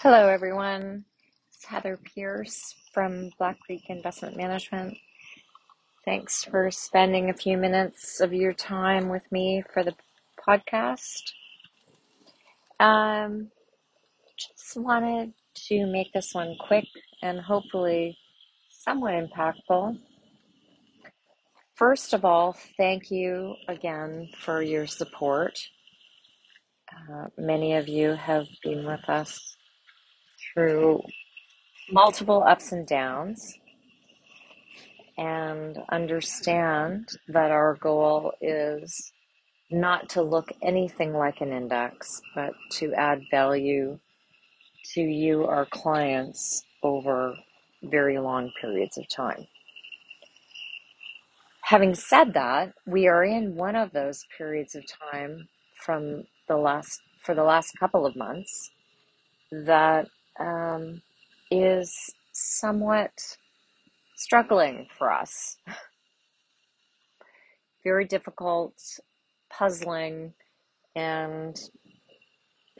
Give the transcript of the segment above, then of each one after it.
Hello, everyone. It's Heather Pierce from Black Creek Investment Management. Thanks for spending a few minutes of your time with me for the podcast. Um, just wanted to make this one quick and hopefully somewhat impactful. First of all, thank you again for your support. Uh, many of you have been with us through multiple ups and downs and understand that our goal is not to look anything like an index, but to add value to you, our clients, over very long periods of time. Having said that, we are in one of those periods of time from the last for the last couple of months that um, is somewhat struggling for us. Very difficult, puzzling, and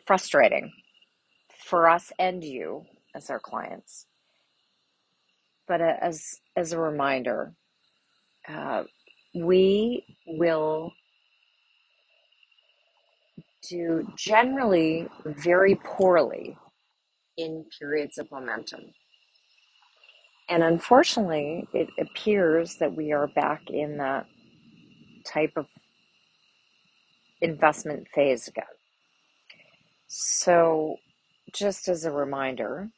frustrating for us and you as our clients. But uh, as as a reminder, uh, we will do generally very poorly in periods of momentum. And unfortunately, it appears that we are back in that type of investment phase again. So, just as a reminder,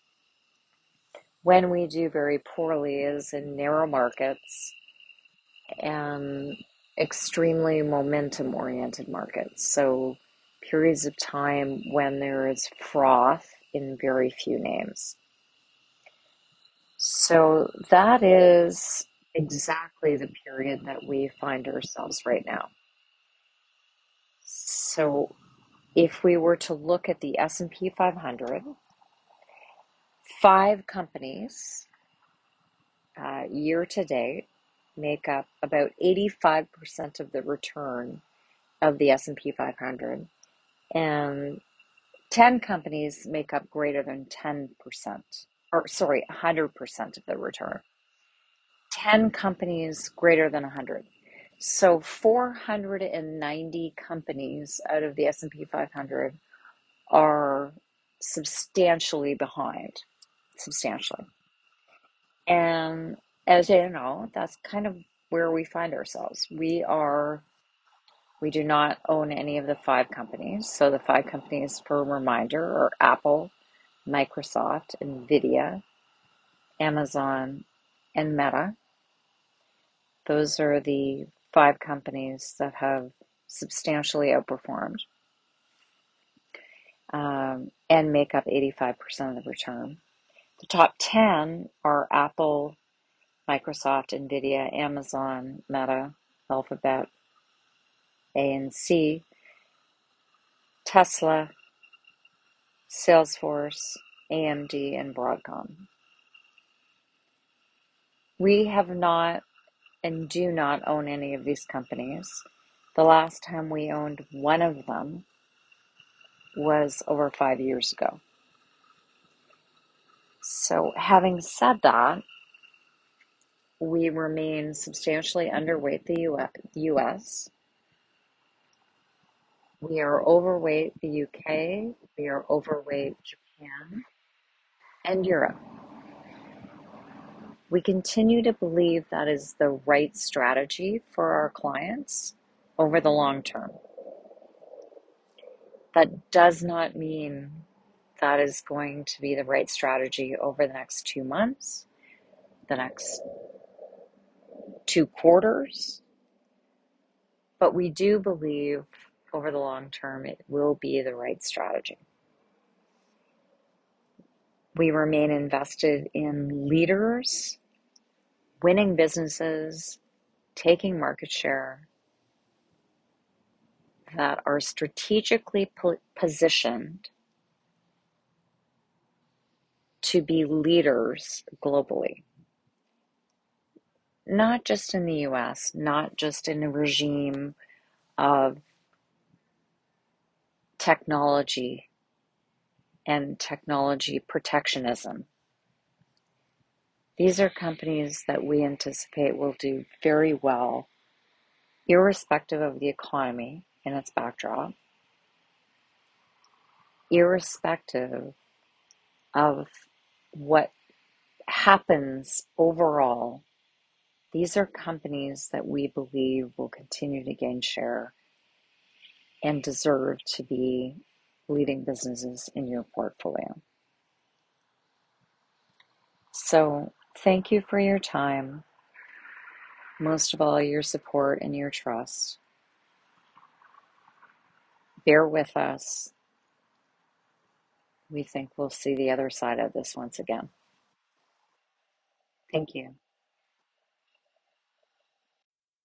when we do very poorly is in narrow markets and extremely momentum oriented markets. So, periods of time when there is froth in very few names. So that is exactly the period that we find ourselves right now. So if we were to look at the S&P 500, five companies uh, year to date make up about 85% of the return of the S&P 500 and 10 companies make up greater than 10%, or sorry, 100% of the return. 10 companies greater than 100. So 490 companies out of the S&P 500 are substantially behind, substantially. And as you know, that's kind of where we find ourselves. We are we do not own any of the five companies. So the five companies, for reminder, are Apple, Microsoft, Nvidia, Amazon, and Meta. Those are the five companies that have substantially outperformed um, and make up 85% of the return. The top 10 are Apple, Microsoft, Nvidia, Amazon, Meta, Alphabet, ANC, Tesla, Salesforce, AMD, and Broadcom. We have not and do not own any of these companies. The last time we owned one of them was over five years ago. So, having said that, we remain substantially underweight the US we are overweight the UK, we are overweight Japan and Europe. We continue to believe that is the right strategy for our clients over the long term. That does not mean that is going to be the right strategy over the next two months, the next two quarters. But we do believe over the long term, it will be the right strategy. We remain invested in leaders, winning businesses, taking market share that are strategically positioned to be leaders globally. Not just in the US, not just in a regime of technology and technology protectionism. These are companies that we anticipate will do very well, irrespective of the economy and its backdrop, irrespective of what happens overall. These are companies that we believe will continue to gain share and deserve to be leading businesses in your portfolio. So, thank you for your time. Most of all, your support and your trust. Bear with us. We think we'll see the other side of this once again. Thank you.